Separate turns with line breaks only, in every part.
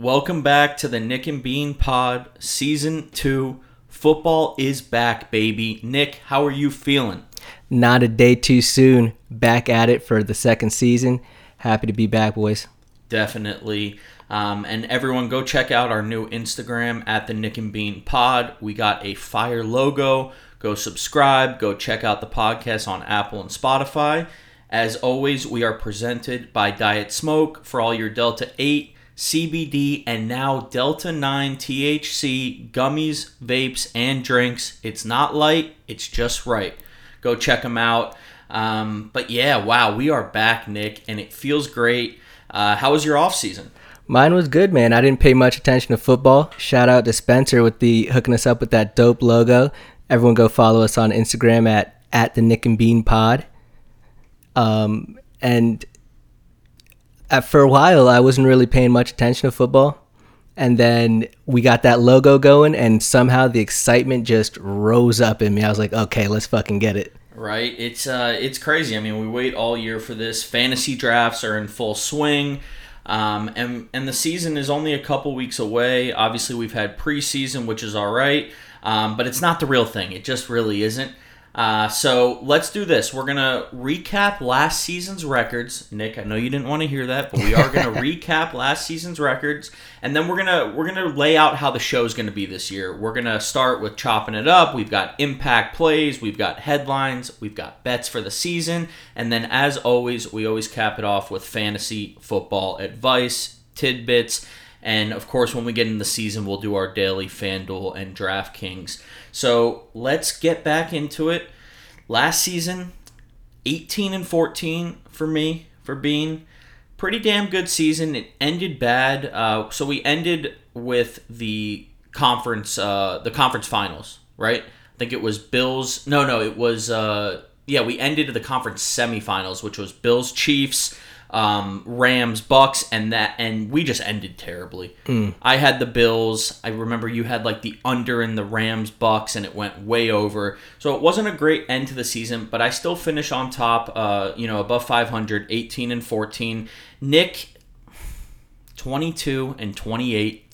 Welcome back to the Nick and Bean Pod, Season 2. Football is back, baby. Nick, how are you feeling?
Not a day too soon. Back at it for the second season. Happy to be back, boys.
Definitely. Um, and everyone, go check out our new Instagram at the Nick and Bean Pod. We got a fire logo. Go subscribe. Go check out the podcast on Apple and Spotify. As always, we are presented by Diet Smoke for all your Delta 8, CBD, and now Delta 9 THC gummies, vapes, and drinks. It's not light, it's just right. Go check them out. Um, but yeah, wow, we are back, Nick, and it feels great. Uh, how was your off season?
Mine was good, man. I didn't pay much attention to football. Shout out to Spencer with the hooking us up with that dope logo. Everyone go follow us on Instagram at at the Nick and Bean Pod. Um, and at, for a while, I wasn't really paying much attention to football. And then we got that logo going, and somehow the excitement just rose up in me. I was like, okay, let's fucking get it.
Right? It's uh, it's crazy. I mean, we wait all year for this. Fantasy drafts are in full swing. Um, and and the season is only a couple weeks away. Obviously, we've had preseason, which is all right, um, but it's not the real thing. It just really isn't. Uh, so let's do this. We're gonna recap last season's records. Nick, I know you didn't want to hear that, but we are gonna recap last season's records, and then we're gonna we're gonna lay out how the show's gonna be this year. We're gonna start with chopping it up. We've got impact plays, we've got headlines, we've got bets for the season, and then as always, we always cap it off with fantasy football advice, tidbits. And of course, when we get in the season, we'll do our daily FanDuel and DraftKings. So let's get back into it. Last season, 18 and 14 for me, for Bean. Pretty damn good season. It ended bad. Uh, so we ended with the conference, uh, the conference finals, right? I think it was Bills. No, no, it was. Uh, yeah, we ended the conference semifinals, which was Bills Chiefs um, Rams, Bucks, and that, and we just ended terribly.
Mm.
I had the Bills. I remember you had like the under in the Rams, Bucks, and it went way over. So it wasn't a great end to the season, but I still finished on top. Uh, you know, above 500, 18 and 14. Nick, 22 and 28.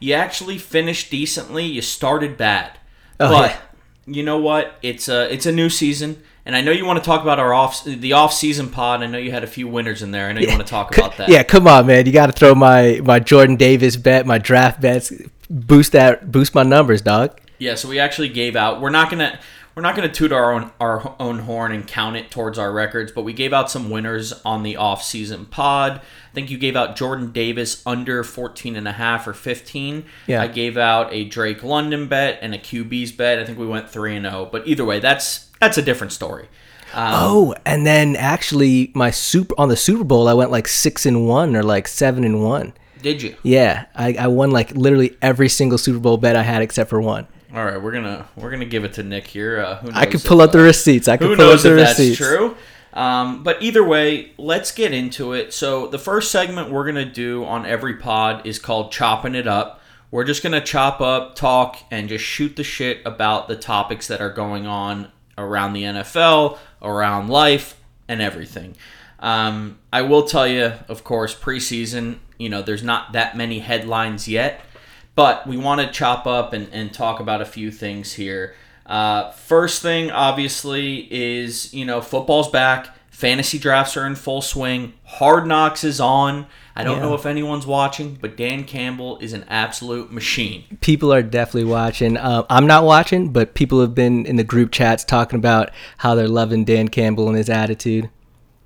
You actually finished decently. You started bad,
Oh,
but
yeah.
you know what? It's a it's a new season. And I know you want to talk about our off the off season pod. I know you had a few winners in there. I know you want to talk about that.
Yeah, come on, man. You got to throw my my Jordan Davis bet, my draft bets, boost that, boost my numbers, dog.
Yeah, so we actually gave out. We're not gonna we're not gonna toot our own our own horn and count it towards our records, but we gave out some winners on the off season pod. I think you gave out Jordan Davis under 14 and a half or 15.
Yeah.
I gave out a Drake London bet and a QB's bet. I think we went 3 and 0, but either way, that's that's a different story. Um,
Oh, and then actually, my super on the Super Bowl, I went like six and one or like seven and one.
Did you?
Yeah, I, I won like literally every single Super Bowl bet I had except for one.
All right, we're gonna we're gonna give it to Nick here. Uh, who knows
I could
if,
pull up the receipts. I could
Who
pull up
if
the
that's
receipts.
true? Um, but either way, let's get into it. So the first segment we're gonna do on every pod is called chopping it up. We're just gonna chop up, talk, and just shoot the shit about the topics that are going on around the NFL, around life, and everything. Um, I will tell you, of course, preseason. You know, there's not that many headlines yet, but we want to chop up and, and talk about a few things here. Uh, first thing, obviously, is you know football's back. Fantasy drafts are in full swing. Hard Knocks is on. I don't
Yeah.
know if anyone's watching, but Dan Campbell is an absolute machine.
People are definitely watching. Um, I'm not watching, but people have been in the group chats talking about how they're loving Dan Campbell and his attitude.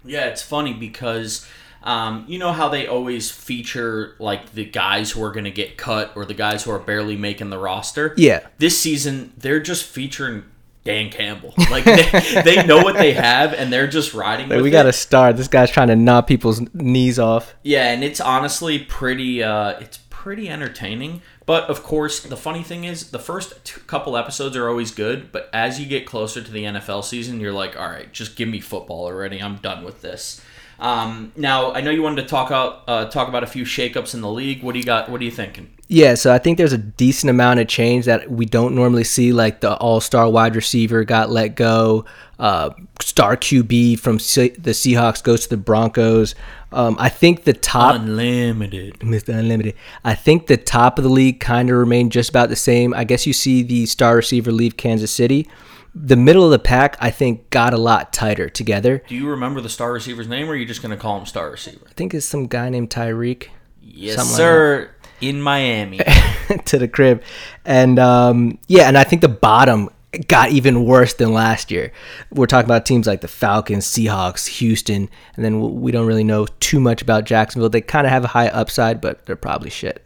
Yeah, it's funny because um, you know how they always feature like the guys who are going to get cut or the guys who are barely making the roster.
Yeah.
This season, they're just featuring Dan Campbell. Like they, they know what they have and they're just riding.
Like, we got to start. This guy's trying to knock people's knees off.
Yeah, and it's honestly pretty. Uh, it's pretty entertaining. But of course, the funny thing is, the first two, couple episodes are always good. But as you get closer to the NFL season, you're like, all right, just give me football already. I'm done with this. Um, now, I know you wanted to talk out, uh, talk about a few shakeups in the league. What do you got? What are you thinking?
Yeah, so I think there's a decent amount of change that we don't normally see. Like the all-star wide receiver got let go. Uh, star QB from C- the Seahawks goes to the Broncos. Um, I think the top
Unlimited.
Mr. Unlimited. I think the top of the league kind of remained just about the same. I guess you see the star receiver leave Kansas City. The middle of the pack, I think, got a lot tighter together.
Do you remember the star receiver's name, or are you just going to call him star receiver?
I think it's some guy named Tyreek.
Yes,
Something like
sir. in Miami.
to the crib. And um, yeah, and I think the bottom got even worse than last year. We're talking about teams like the Falcons, Seahawks, Houston, and then we don't really know too much about Jacksonville. They kind of have a high upside, but they're probably shit.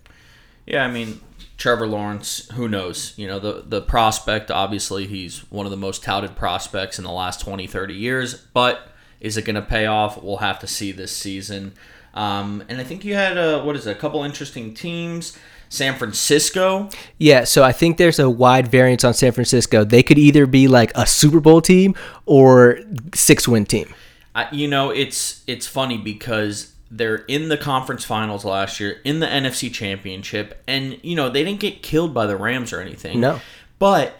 Yeah, I mean, Trevor Lawrence, who knows? You know, the the prospect, obviously, he's one of the most touted prospects in the last 20, 30 years, but is it going to pay off? We'll have to see this season. Um, and I think you had, a, what is it, a couple interesting teams. San Francisco.
Yeah, so I think there's a wide variance on San Francisco. They could either be like a Super Bowl team or six win team.
Uh, you know, it's it's funny because they're in the conference finals last year, in the NFC Championship, and you know they didn't get killed by the Rams or anything.
No.
but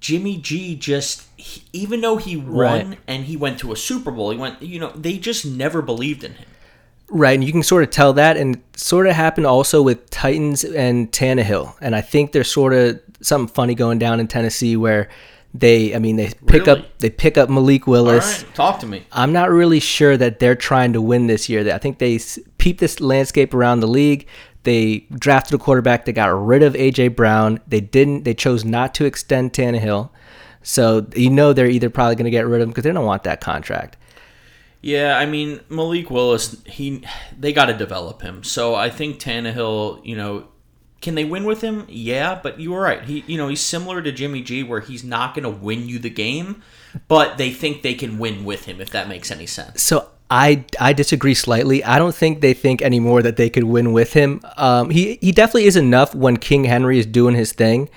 Jimmy G just he, even though he won
Right.
and he went to a Super Bowl, he went. You know, they just never believed in him.
Right, and you can sort of tell that, and sort of happened also with Titans and Tannehill, and I think there's sort of something funny going down in Tennessee where they, I mean, they pick
Really?
up they pick up Malik Willis.
right, talk to me.
I'm not really sure that they're trying to win this year. I think they peeped this landscape around the league. They drafted a quarterback. They got rid of AJ Brown. They didn't. They chose not to extend Tannehill. So you know they're either probably going to get rid of him because they don't want that contract.
Yeah, I mean Malik Willis, he they got to develop him. So I think Tannehill, you know, can they win with him? Yeah, but you were right. He, you know, he's similar to Jimmy G, where he's not going to win you the game, but they think they can win with him. If that makes any sense.
So I I disagree slightly. I don't think they think anymore that they could win with him. Um, he he definitely is enough when King Henry is doing his thing,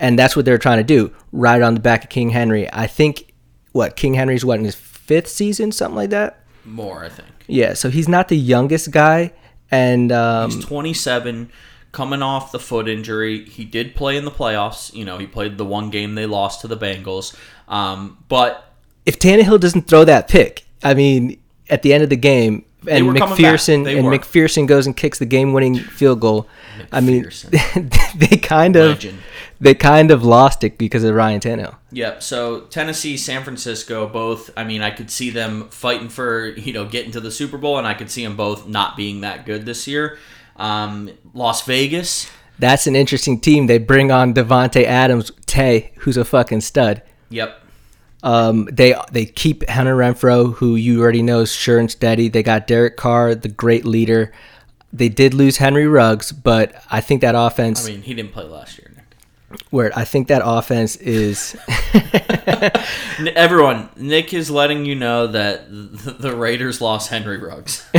and that's what they're trying to do. Ride on the back of King Henry. I think what King Henry's what in his fifth season, something like that.
More, I think.
Yeah, so he's not the youngest guy, and um,
He's 27, coming off the foot injury. He did play in the playoffs. You know, he played the one game they lost to the Bengals. Um, but
if Tannehill doesn't throw that pick, I mean, at the end of the game, and
were coming back.
McPherson and
were.
McPherson goes and kicks the game-winning field goal. I mean, they kind of
Legend.
they kind of lost it because of Ryan Tannehill.
Yep. So Tennessee, San Francisco, both. I mean, I could see them fighting for you know getting to the Super Bowl, and I could see them both not being that good this year. Um, Las Vegas.
That's an interesting team. They bring on Davante Adams, Tay, who's a fucking stud.
Yep.
Um, they they keep Hunter Renfrow, who you already know is sure and steady. They got Derek Carr, the great leader. They did lose Henry Ruggs, but I think that offense,
I mean, he didn't play last year. Nick.
where I think that offense is
Everyone, Nick is letting you know that the Raiders lost Henry Ruggs.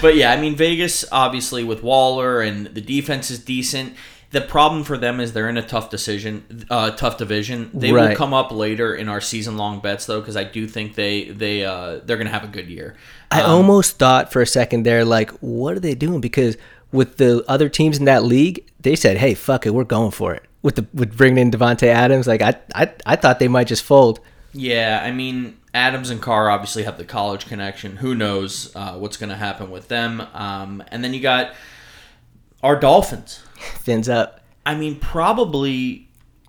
but yeah, I mean Vegas obviously with Waller and the defense is decent. The problem for them is they're in a tough decision, uh, tough division. They will come up later in our season long bets though, because I do think they they uh, they're gonna have a good year.
I almost thought for a second there, like, what are they doing? Because with the other teams in that league, they said, "Hey, fuck it, we're going for it." With the with bringing in Davante Adams, like I, I I thought they might just fold.
Yeah, I mean Adams and Carr obviously have the college connection. Who knows uh, what's gonna happen with them? Um, and then you got our Dolphins.
Fins up.
I mean, probably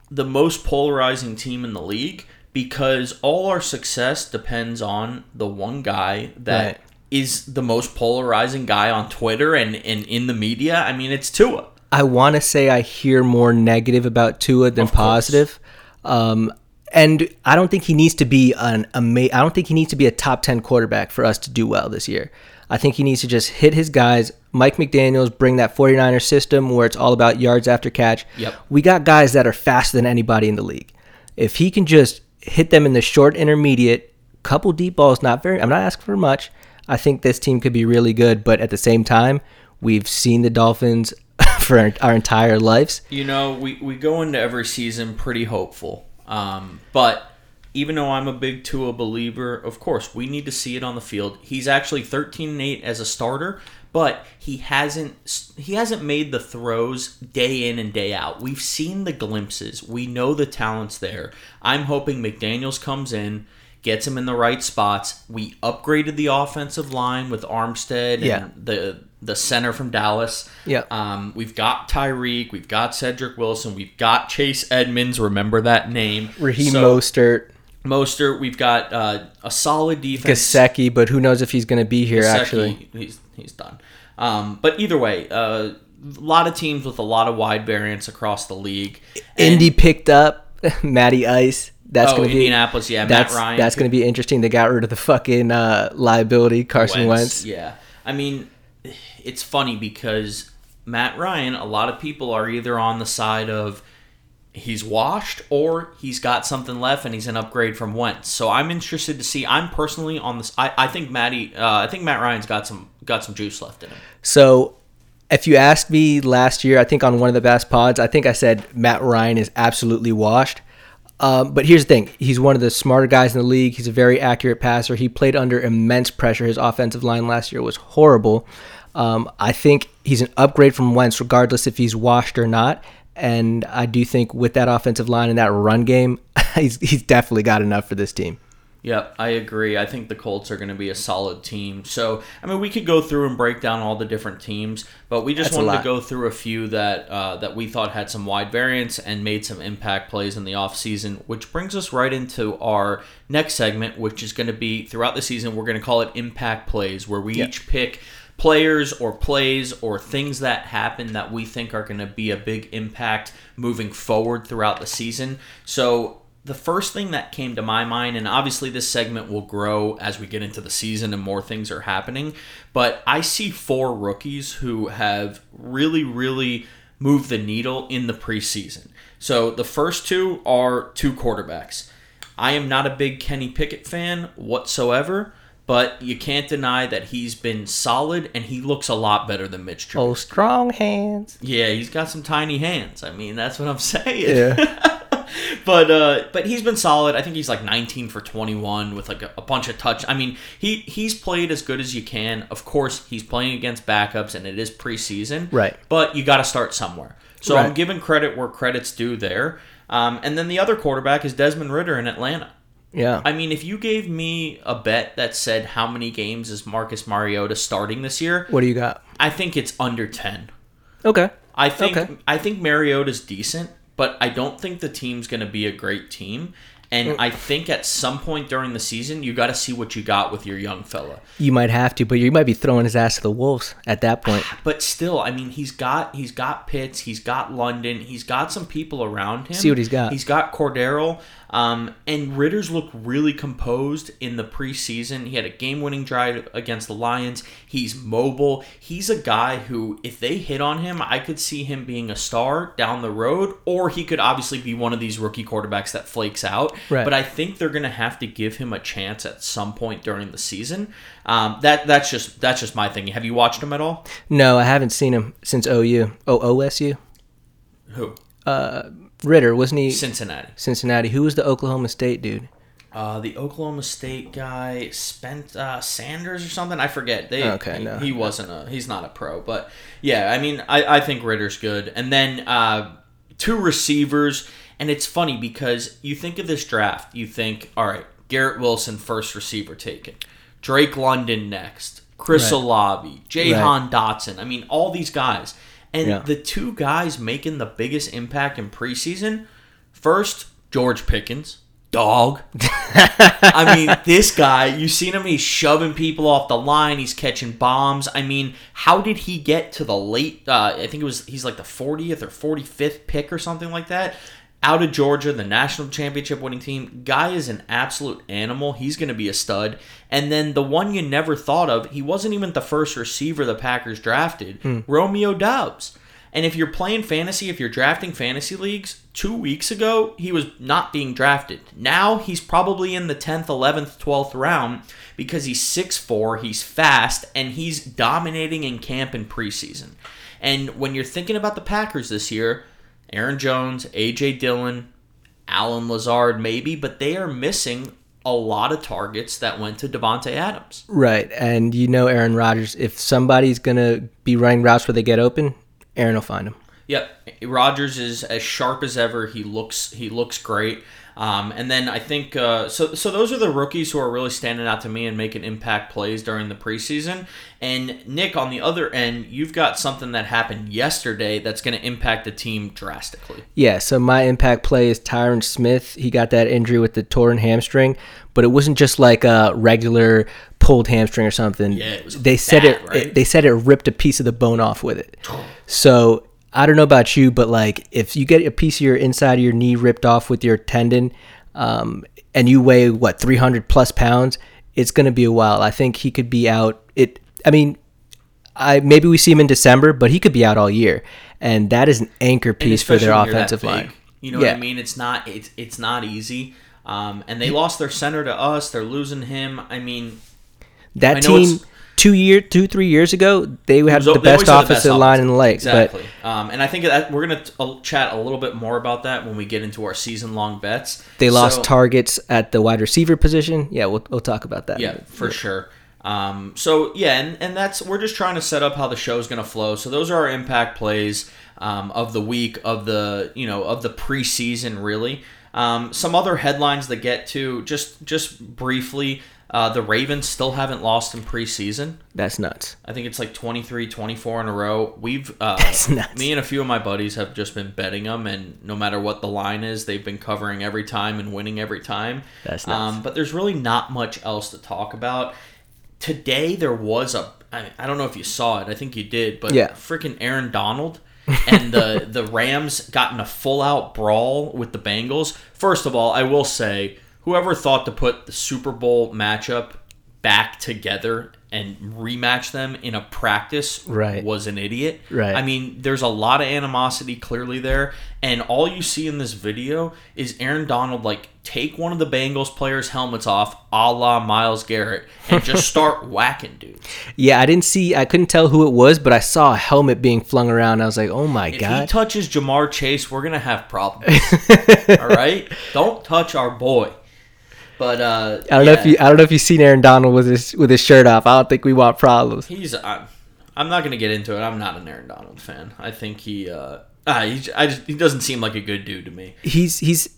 the most polarizing team in the league because all our success depends on the one guy that is
Right.
the most polarizing guy on Twitter and, and in the media. I mean, it's Tua.
I want to say I hear more negative about Tua than positive. Um, and I don't think he needs to be an ama- I don't think he needs to be a top 10 quarterback for us to do well this year. I think he needs to just hit his guys. Mike McDaniels bring that 49er system where it's all about yards after catch.
Yep.
We got guys that are faster than anybody in the league. If he can just hit them in the short intermediate, couple deep balls, not very I'm not asking for much. I think this team could be really good, but at the same time, we've seen the Dolphins for our, our entire lives.
You know, we, we go into every season pretty hopeful. Um, but even though I'm a big Tua believer, of course, we need to see it on the field. He's actually 13 and 8 as a starter, but he hasn't he hasn't made the throws day in and day out. We've seen the glimpses. We know the talent's there. I'm hoping McDaniels comes in, gets him in the right spots. We upgraded the offensive line with Armstead and
Yeah.
the the center from Dallas.
Yeah.
Um, we've got Tyreek, we've got Cedric Wilson, we've got Chase Edmonds. Remember that name.
Raheem
So-
Mostert,
Mostert. We've got uh, a solid defense.
Gasecki, but who knows if he's going to be here,
Gesicki,
actually.
he's he's done. Um, but either way, uh, a lot of teams with a lot of wide variance across the league. And-
Indy picked up Matty Ice. That's
oh,
going to be
Indianapolis, yeah,
that's
Matt Ryan.
that's going to be interesting. They got rid of the fucking uh, liability, Carson Wentz.
Yeah, I mean, it's funny because Matt Ryan. A lot of people are either on the side of he's washed or he's got something left and he's an upgrade from Wentz. So I'm interested to see. I'm personally on this. I, I think Matty. Uh, I think Matt Ryan's got some got some juice left in him.
So, if you asked me last year, I think on one of the best pods, I think I said Matt Ryan is absolutely washed. Um, but here's the thing: he's one of the smarter guys in the league. He's a very accurate passer. He played under immense pressure. His offensive line last year was horrible. Um, I think he's an upgrade from Wentz, regardless if he's washed or not. And I do think with that offensive line and that run game, he's he's definitely got enough for this team.
Yeah, I agree. I think the Colts are going to be a solid team. So, I mean, we could go through and break down all the different teams, but we just
That's
wanted to go through a few that uh, that we thought had some wide variance and made some impact plays in the offseason, which brings us right into our next segment, which is going to be throughout the season, we're going to call it impact plays, where we each pick players or plays or things that happen that we think are going to be a big impact moving forward throughout the season. So, the first thing that came to my mind, and obviously this segment will grow as we get into the season and more things are happening, but I see four rookies who have really, really moved the needle in the preseason. So the first two are two quarterbacks. I am not a big Kenny Pickett fan whatsoever, but you can't deny that he's been solid and he looks a lot better than Mitch Trubisky.
Oh, strong hands.
Yeah, he's got some tiny hands. I mean, that's what I'm saying.
Yeah.
but uh, but he's been solid. I think he's like 19 for 21 with like a, a bunch of touch. I mean, he he's played as good as you can. Of course, he's playing against backups, and it is preseason.
Right.
But you got to start somewhere. So I'm giving credit where credit's due there. Um, and then the other quarterback is Desmond Ridder in Atlanta.
Yeah.
I mean, if you gave me a bet that said how many games is Marcus Mariota starting this year,
What do you got?
I think it's under 10.
Okay.
I think
Okay.
I think Mariota's decent, but I don't think the team's going to be a great team. And
Mm.
I think at some point during the season, you got to see what you got with your young fella.
You might have to, but you might be throwing his ass to the wolves at that point.
But still, I mean, he's got he's got Pitts, he's got London, he's got some people around him.
See what he's got.
He's got Cordero, um, and Ridder's looked really composed in the preseason. He had a game-winning drive against the Lions. He's mobile. He's a guy who, if they hit on him, I could see him being a star down the road, or he could obviously be one of these rookie quarterbacks that flakes out.
Right.
But I think they're going to have to give him a chance at some point during the season. Um, that that's just that's just my thing. Have you watched him at all?
No, I haven't seen him since OU. Oh, OSU.
Who?
Ridder wasn't he?
Cincinnati.
Cincinnati. Who was the Oklahoma State dude?
Uh, the Oklahoma State guy, Spent uh, Sanders or something. I forget. They,
Okay,
he,
no.
he wasn't a. He's not a pro, but yeah. I mean, I, I think Ridder's good. And then uh, two receivers, and it's funny because you think of this draft, you think, all right, Garrett Wilson first receiver taken, Drake London next, Chris
Right.
Olave, Jahan Dotson. I mean, all these guys, and
Yeah.
the two guys making the biggest impact in preseason. First, George Pickens, dog. I mean, this guy, you seen him, he's shoving people off the line, he's catching bombs. I mean, how did he get to the late uh, I think it was he's like the 40th or 45th pick or something like that. Out of Georgia, the national championship winning team. Guy is an absolute animal. He's going to be a stud. And then the one you never thought of, he wasn't even the first receiver the Packers drafted, hmm. Romeo Doubs. And if you're playing fantasy, if you're drafting fantasy leagues, two weeks ago, he was not being drafted. Now he's probably in the 10th, 11th, 12th round because he's 6'4, he's fast, and he's dominating in camp and preseason. And when you're thinking about the Packers this year, Aaron Jones, A.J. Dillon, Allen Lazard, maybe, but they are missing a lot of targets that went to Davante Adams.
Right, and you know Aaron Rodgers. If somebody's gonna be running routes where they get open, Aaron will find them.
Yep, Rodgers is as sharp as ever. He looks he looks great. Um, and then I think uh, so. So those are the rookies who are really standing out to me and making impact plays during the preseason. And Nick, on the other end, you've got something that happened yesterday that's going to impact the team drastically.
Yeah. So my impact play is Tyron Smith. He got that injury with the torn hamstring, but it wasn't just like a regular pulled hamstring or something.
Yeah, it was
they said it,
right?
it. They said it ripped a piece of the bone off with it. So I don't know about you, but like if you get a piece of your inside of your knee ripped off with your tendon, um, and you weigh what 300 plus pounds, it's going to be a while. I think he could be out. It. I mean, I maybe we see him in December, but he could be out all year, and that is an anchor piece for their
especially when you're
offensive line.
You know
Yeah.
what I mean? It's not it's it's not easy. Um, and they lost their center to us. They're losing him. I mean,
That
I
team two year, two three years ago, they had the
they
best
had the
offensive
best
line in the league.
Exactly. um, and I think that we're gonna uh, chat a little bit more about that when we get into our season long bets.
But they lost
So-
targets at the wide receiver position. Yeah, we'll we'll talk about that.
Yeah, for sure. Um, so yeah, and, and that's we're just trying to set up how the show is gonna flow. So those are our impact plays um, of the week of the you know of the preseason really. Um, some other headlines that get to just just briefly. Uh, the Ravens still haven't lost in preseason.
That's nuts.
I think it's like 23, 24 in a row. We've uh,
That's nuts.
me and a few of my buddies have just been betting them, and no matter what the line is, they've been covering every time and winning every time.
That's nuts.
Um, but there's really not much else to talk about. Today there was a I, I don't know if you saw it. I think you did, but
Yeah.
freaking Aaron Donald and the the Rams got in a full out brawl with the Bengals. First of all, I will say whoever thought to put the Super Bowl matchup back together and rematch them in a practice
Right.
was an idiot.
Right.
I mean, there's a lot of animosity clearly there, and all you see in this video is Aaron Donald like take one of the Bengals players' helmets off, a la Myles Garrett, and just start whacking dudes.
Yeah, I didn't see. I couldn't tell who it was, but I saw a helmet being flung around. I was like, oh my god.
If he touches Ja'Marr Chase, we're gonna have problems. all right, don't touch our boy. But uh,
I don't know if you. I don't know if you've seen Aaron Donald with his with his shirt off. I don't think we want problems.
He's. I'm, I'm not gonna get into it. I'm not an Aaron Donald fan. I think he. Uh, ah, he, I just, he doesn't seem like a good dude to me.
He's he's.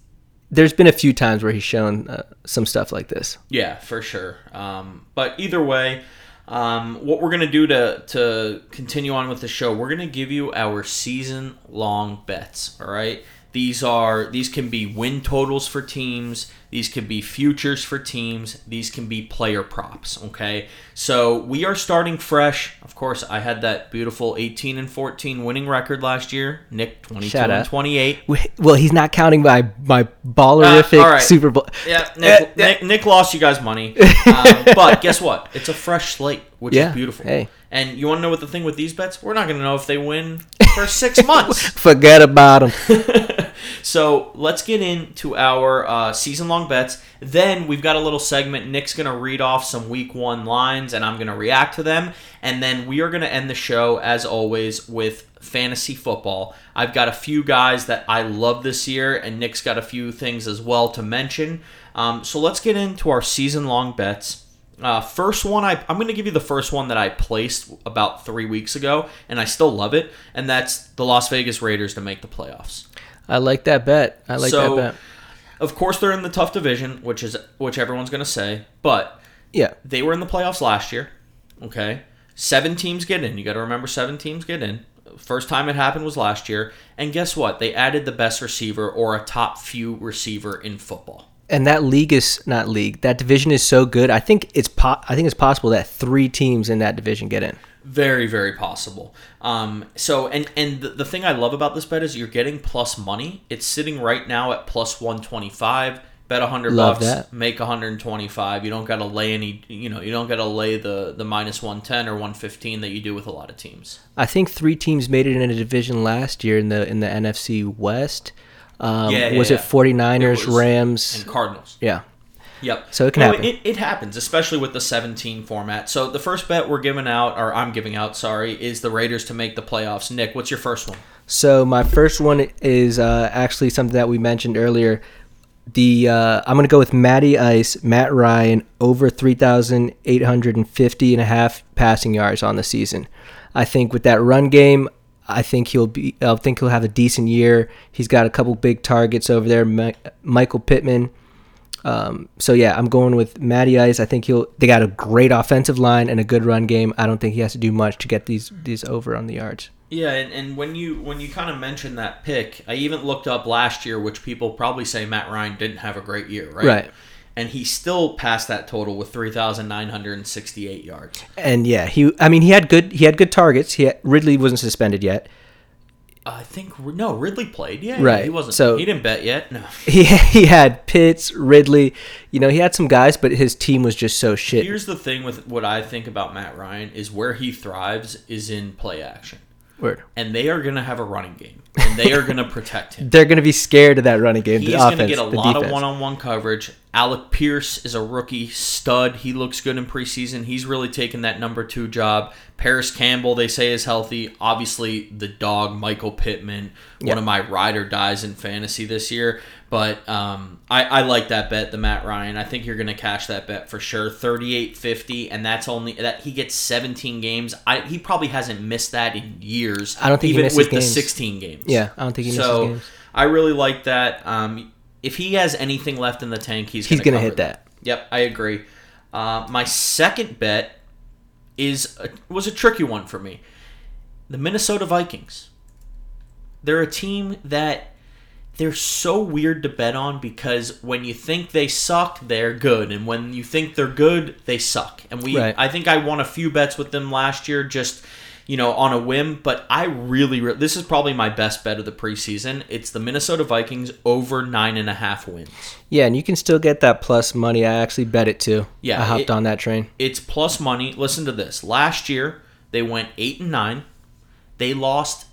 There's been a few times where he's shown uh, some stuff like this.
Yeah, for sure. Um, but either way, um, what we're gonna do to to continue on with the show, we're gonna give you our season long bets. All right. These are these can be win totals for teams. These can be futures for teams. These can be player props. Okay. So we are starting fresh. Of course, I had that beautiful 18 and 14 winning record last year. Nick 22
Shout
and
out.
28.
We- Well, he's not counting my my ballerific
Uh, right.
Super Bowl.
Yeah, Nick, Nick, Nick lost you guys money. Um, but guess what? It's a fresh slate, which
Yeah,
is beautiful.
hey.
And you want to know what the thing with these bets? We're not going to know if they win for six months.
Forget about them.
So let's get into our uh, season long bets. Then we've got a little segment. Nick's going to read off some week one lines, and I'm going to react to them. And then we are going to end the show, as always, with fantasy football. I've got a few guys that I love this year, and Nick's got a few things as well to mention. Um, so let's get into our season long bets. Uh, first one, I, I'm going to give you the first one that I placed about three weeks ago, and I still love it, and that's the Las Vegas Raiders to make the playoffs.
I like that bet. I like
So-
that bet.
Of course, they're in the tough division, which is which everyone's going to say, but
Yeah.
they were in the playoffs last year. Okay, seven teams get in. You got to remember, seven teams get in. First time it happened was last year, and guess what? They added the best receiver or a top few receiver in football.
And that league is not league. That division is so good. I think it's po- I think it's possible that three teams in that division get in.
Very, very possible. Um, so, and and the, the thing I love about this bet is you're getting plus money. It's sitting right now at plus one twenty five. Bet hundred bucks,
that.
make hundred and twenty five. You don't got to lay any. You know, you don't got to lay the the minus one ten or one fifteen that you do with a lot of teams.
I think three teams made it in a division last year in the in the NFC West. Um,
Yeah, yeah,
was
yeah.
it 49ers,
It was-
Rams?
And Cardinals.
Yeah.
Yep.
So it can
No,
happen.
It, it happens, especially with the 17 format. So the first bet we're giving out, or I'm giving out, sorry, is the Raiders to make the playoffs. Nick, what's your first one?
So my first one is uh, actually something that we mentioned earlier. The uh, I'm gonna go with Matty Ice, Matt Ryan over 3,850 and a half passing yards on the season. I think with that run game, I think he'll be. I think he'll have a decent year. He's got a couple big targets over there. Mi- Michael Pittman. Um, so yeah, I'm going with Matty Ice. I think he'll. They got a great offensive line and a good run game. I don't think he has to do much to get these these over on the yards.
Yeah, and, and when you when you kind of mentioned that pick, I even looked up last year, which people probably say Matt Ryan didn't have a great year, right?
Right.
And he still passed that total with 3,968 yards.
And yeah, he. I mean, he had good. He had good targets. He had, Ridley wasn't suspended yet.
I think no Ridley played. Yeah,
Right,
He wasn't.
so-
he didn't bet yet. No.
He he had Pitts, Ridley. You know, he had some guys, but his team was just so shit.
Here's the thing with what I think about Matt Ryan is where he thrives is in play action,
Word.
and they are going to have a running game, and they are going to protect him.
They're gonna be scared of that running game.
He's
the
going to get a lot
defense.
of one-on-one coverage. Alec Pierce is a rookie stud. He looks good in preseason. He's really taken that number two job. Parris Campbell, they say, is healthy. Obviously, the dog Michael Pittman,
Yeah.
one of my ride or dies in fantasy this year. But um, I, I like that bet, the Matt Ryan. I think you're going to cash that bet for sure. Thirty-eight fifty, and that's only that he gets 17 games. I, he probably hasn't missed that in years.
I don't think
even with the 16 games.
Yeah, I don't think he misses
So
games.
I really like that. Um, if he has anything left in the tank, he's
He's
gonna,
gonna hit that.
Yep, I agree. Uh, my second bet is a, was a tricky one for me. The Minnesota Vikings. They're a team that they're so weird to bet on because when you think they suck, they're good, and when you think they're good, they suck. And we,
Right.
I think I won a few bets with them last year, just you know, on a whim. But I really, re- this is probably my best bet of the preseason. It's the Minnesota Vikings over nine and a half wins.
Yeah, and you can still get that plus money. I actually bet it too.
Yeah,
I hopped
it-
on that train.
It's plus money. Listen to this. Last year they went eight and nine. They lost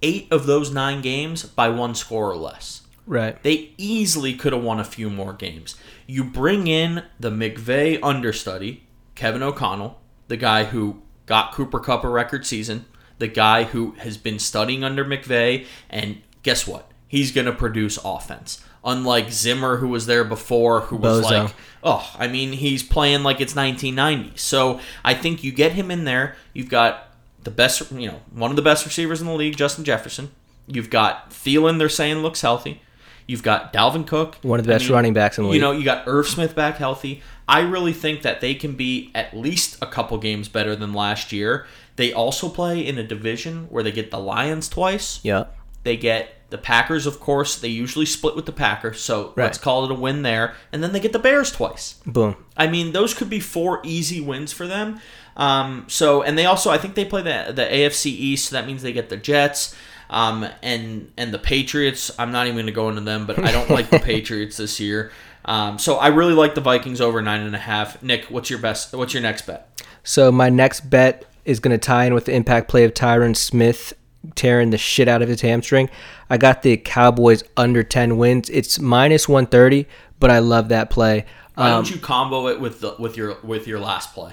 eight of those nine games by one score or less.
Right.
They easily could have won a few more games. You bring in the McVay understudy, Kevin O'Connell, the guy who got Cooper Kupp a record season, the guy who has been studying under McVay, and guess what? He's going to produce offense. Unlike Zimmer, who was there before, who was
Bozo.
like, oh, I mean, he's playing like it's 1990. So I think you get him in there. You've got the best, you know, one of the best receivers in the league, Justin Jefferson. You've got Thielen, they're saying looks healthy. You've got Dalvin Cook,
One of the
I
best running backs in the league.
You know, you got Irv Smith back healthy. I really think that they can be at least a couple games better than last year. They also play in a division where they get the Lions twice.
Yeah.
They get the Packers, of course. They usually split with the Packers, so let's call it a win there. And then they get the Bears twice.
Boom.
I mean, those could be four easy wins for them. Um, so, and they also, I think they play the the AFC East. So that means they get the Jets, um, and and the Patriots. I'm not even going to go into them, but I don't like the Patriots this year. Um, so I really like the Vikings over nine and a half. Nick, what's your best? What's your next bet?
So my next bet is going to tie in with the impact play of Tyron Smith tearing the shit out of his hamstring. I got the Cowboys under 10 wins. It's minus 130, but I love that play.
Why
Um,
don't you combo it with the with your with your last play?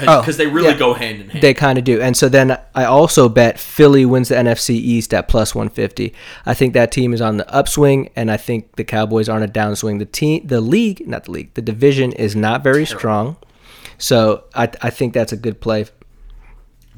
Oh,
Because they really
yeah.
go hand in hand.
They kind of do. And so then I also bet Philly wins the NFC East at plus 150. I think that team is on the upswing, and I think the Cowboys are on a downswing. The team, the league, not the league, the division is not very strong. So I, I think that's a good play.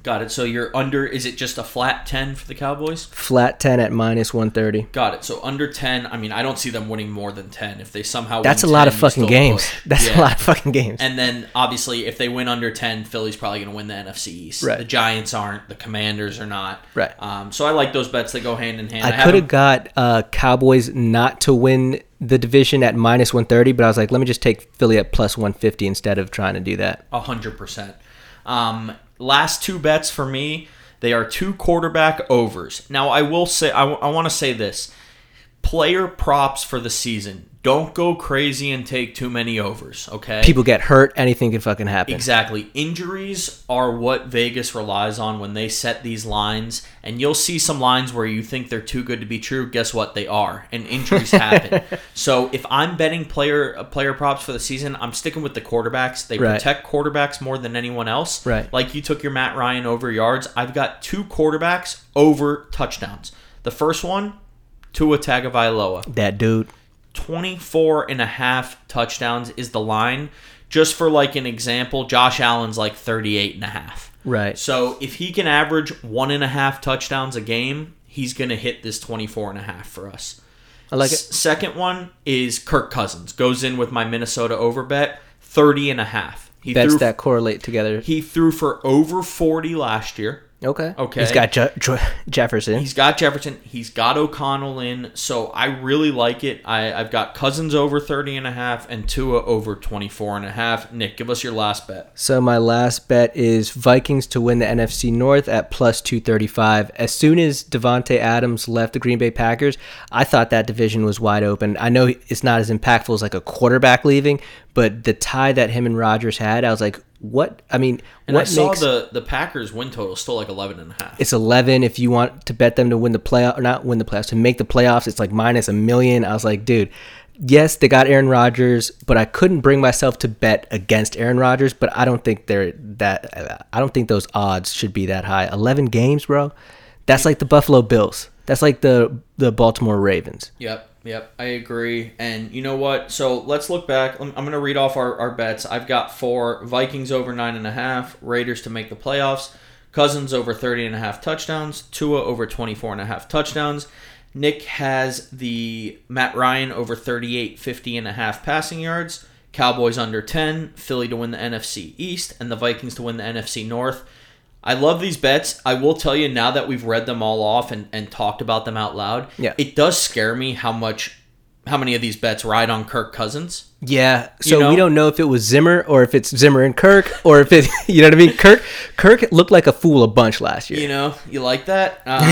Got it. So you're under. Is it just a flat ten for the Cowboys?
Flat 10 at minus 130.
Got it. So under ten. I mean, I don't see them winning more than ten. If they somehow
That's a
win
lot of fucking games.
push.
That's
Yeah.
a lot of fucking games.
And then obviously, if they win under ten, Philly's probably going to win the NFC East.
Right.
The Giants aren't. The Commanders are not.
Right.
Um, so I like those bets that go hand in hand.
I
have
could have got uh, Cowboys not to win the division at minus 130, but I was like, let me just take Philly at plus 150 instead of trying to do that.
A hundred percent. Um, last two bets for me, they are two quarterback overs. Now I will say, I, want to say this: player props for the season don't go crazy and take too many overs, okay?
People get hurt, anything can fucking happen.
Exactly. Injuries are what Vegas relies on when they set these lines. And you'll see some lines where you think they're too good to be true. Guess what? They are. And injuries happen. so if I'm betting player uh, player props for the season, I'm sticking with the quarterbacks. They
Right.
protect quarterbacks more than anyone else.
Right.
Like you took your Matt Ryan over yards. I've got two quarterbacks over touchdowns. The first one, Tua Tagovailoa.
That dude.
24 and a half touchdowns is the line. Just for like an example, Josh Allen's like 38 and a half.
Right.
So if he can average one and a half touchdowns a game, he's going to hit this 24 and a half for us.
I like
S-
it.
Second one is Kirk Cousins. Goes in with my Minnesota over bet, 30 and a half. He
Bets
threw,
that correlate together.
he threw for over 40 last year.
Okay.
Okay.
He's got Je- Je- Jefferson.
He's got Jefferson. He's got O'Connell in. So I really like it. I, I've got Cousins over 30 and a half and Tua over 24 and a half. Nick, give us your last bet.
So my last bet is Vikings to win the NFC North at plus 235. As soon as Davante Adams left the Green Bay Packers, I thought that division was wide open. I know it's not as impactful as like a quarterback leaving, but the tie that him and Rodgers had, I was like, what? I mean,
And
what
I saw
makes
the, the Packers win total still like 11 and a half.
it's 11 if you want to bet them to win the playoff or not win the playoffs to make the playoffs it's like minus a million. I was like dude yes they got aaron rodgers but i couldn't bring myself to bet against aaron rodgers but i don't think they're that i don't think those odds should be that high. 11 games bro? That's like the buffalo bills. That's like the the baltimore ravens.
Yep, yep, I agree. And you know what? So let's look back. I'm, going to read off our, our bets. I've got four Vikings over nine and a half, Raiders to make the playoffs, Cousins over 30 and a half touchdowns, Tua over 24 and a half touchdowns. Nick has the Matt Ryan over 38, 50 and a half passing yards, Cowboys under 10, Philly to win the NFC East, and the Vikings to win the NFC North. I love these bets. I will tell you now that we've read them all off and, and talked about them out loud.
Yeah.
It does scare me how much how many of these bets ride on Kirk Cousins.
Yeah, so
know?
we don't know if it was Zimmer or if it's Zimmer and Kirk or if it, you know what I mean. Kirk, Kirk looked like a fool a bunch last year.
You know, you like that? Um,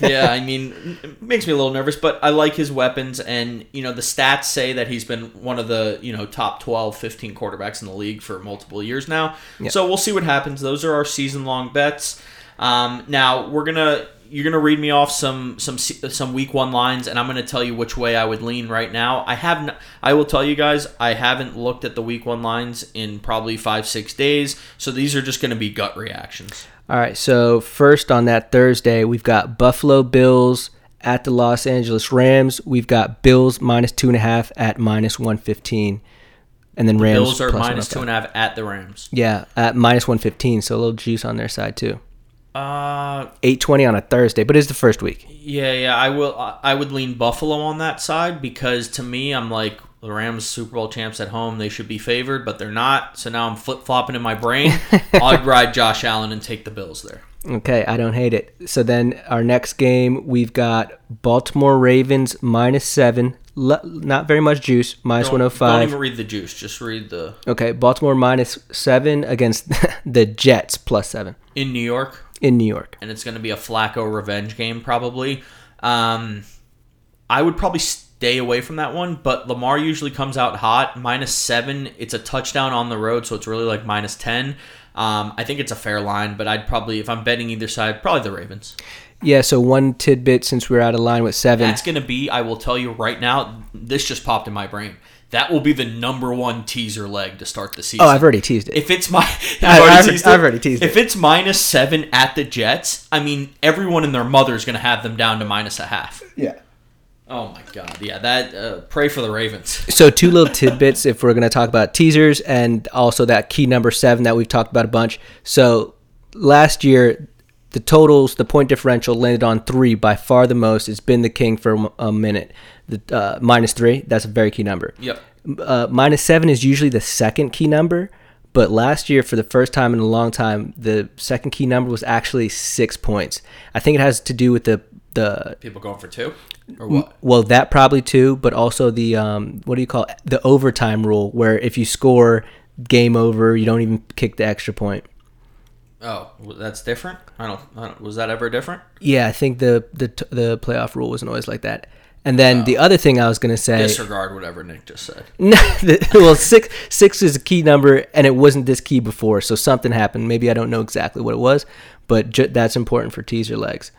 yeah, I mean, it makes me a little nervous, but I like his weapons. And, you know, the stats say that he's been one of the, you know, top 12, 15 quarterbacks in the league for multiple years now. So we'll see what happens. Those are our season long bets. Um, now, we're going to. You're gonna read me off some some some week one lines, and I'm gonna tell you which way I would lean right now. I have, n- I will tell you guys, I haven't looked at the week one lines in probably five six days, so these are just gonna be gut reactions.
All right, so first on that Thursday, we've got Buffalo Bills at the Los Angeles Rams. We've got Bills minus two and a half at minus one fifteen, and then Rams
Bills are
plus
minus two
105.
and a half at the Rams.
Yeah, at minus one fifteen, so a little juice on their side too.
Uh,
Eight twenty on a Thursday, but it's the first week.
yeah, yeah. I will. I would lean Buffalo on that side because to me, I'm like the Rams Super Bowl champs at home. They should be favored, but they're not. So now I'm flip flopping in my brain. I'd ride Josh Allen and take the Bills there.
Okay, I don't hate it. So then our next game, we've got Baltimore Ravens minus seven. Not very much juice, minus
Don't-
one hundred
Don't even read the juice. Just read the
Okay, Baltimore minus seven against the Jets plus seven
in New York,
in New York.
and it's going to be a Flacco revenge game probably. Um, I would probably stay away from that one, but Lamar usually comes out hot. Minus seven, it's a touchdown on the road, so it's really like minus ten. Um, I think it's a fair line, but I'd probably, if I'm betting either side, probably the Ravens.
Yeah, so one tidbit since we're out of line with seven.
That's going to be, I will tell you right now, this just popped in my brain. That will be the number one teaser leg to start the season.
oh, I've already teased it.
If it's my, You've
I've
already
already-
teased
I've
it?
already teased
If it's minus seven at the Jets, I mean, everyone and their mother is going to have them down to minus a half.
yeah.
Oh my god, yeah, that uh, pray for the Ravens.
So two little tidbits if we're going to talk about teasers and also that key number seven that we've talked about a bunch. So last year, the totals, the point differential landed on three by far the most. It's been the king for a minute. The uh, minus three, that's a very key number.
Yep.
Uh, minus seven is usually the second key number, but last year, for the first time in a long time, the second key number was actually six points. I think it has to do with the the
People going for two or what?
well that probably too, but also the um what do you call it? the overtime rule where if you score game over, you don't even kick the extra point.
Oh, that's different. I don't, I don't. Was that ever different?
Yeah, I think the the the playoff rule wasn't always like that. And then the oh. other thing I was gonna say,
Disregard whatever Nick just said.
No, the- well, six six is a key number, and it wasn't this key before, so something happened. Maybe I don't know exactly what it was, but ju- that's important for teaser legs.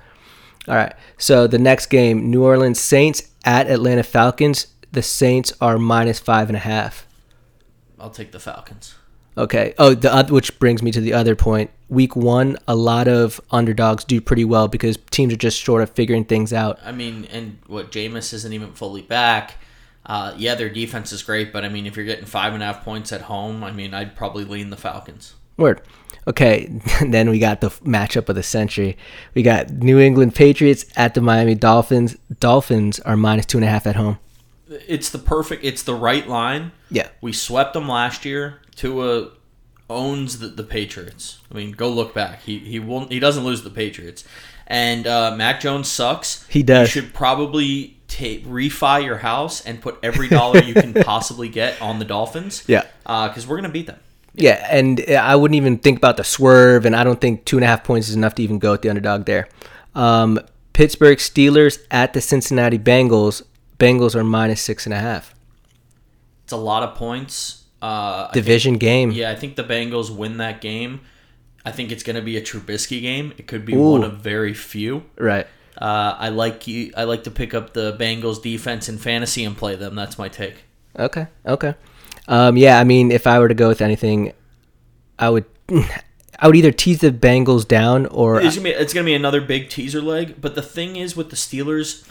All right, so the next game, New Orleans Saints at Atlanta Falcons. The Saints are minus five and a half.
I'll take the Falcons.
Okay. Oh, the which brings me to the other point. Week one, a lot of underdogs do pretty well because teams are just short of figuring things out.
I mean, and what Jameis isn't even fully back. Uh, yeah, their defense is great, but I mean, if you're getting five and a half points at home, I mean, I'd probably lean the Falcons.
Word. Okay, then we got the matchup of the century. We got New England Patriots at the Miami Dolphins. Dolphins are minus two and a half at home.
It's the perfect. It's the right line.
Yeah.
We swept them last year. Tua owns the, the Patriots. I mean, go look back. He he won't. He doesn't lose the Patriots. And uh, Mac Jones sucks.
He does.
You should probably take refi your house and put every dollar you can possibly get on the Dolphins.
Yeah.
Because we're gonna beat them.
Yeah, and I wouldn't even think about the swerve, and I don't think two and a half points is enough to even go with the underdog there. Um, Pittsburgh Steelers at the Cincinnati Bengals. Bengals are minus six and a half.
It's a lot of points. Uh,
Division game.
Yeah, I think the Bengals win that game. I think it's going to be a Trubisky game. It could be
Ooh.
one of very few.
Right.
Uh, I like you. I like to pick up the Bengals defense in fantasy and play them. That's my take.
Okay. Okay. Um, yeah, I mean, if I were to go with anything, I would, I would either tease the Bengals down or
It's gonna be it's gonna be another big teaser leg. But the thing is with the Steelers,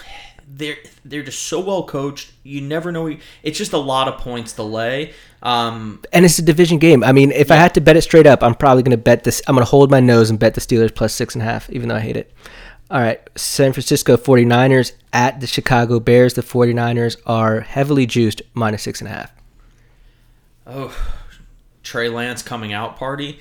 they're they're just so well coached. You never know. It's just a lot of points to lay. Um,
and it's a division game. I mean, if I had to bet it straight up, I'm probably going to bet this. I'm going to hold my nose and bet the Steelers plus six and a half, even though I hate it. All right. San Francisco 49ers at the Chicago Bears. The 49ers are heavily juiced minus six and a half.
oh, Trey Lance coming out party.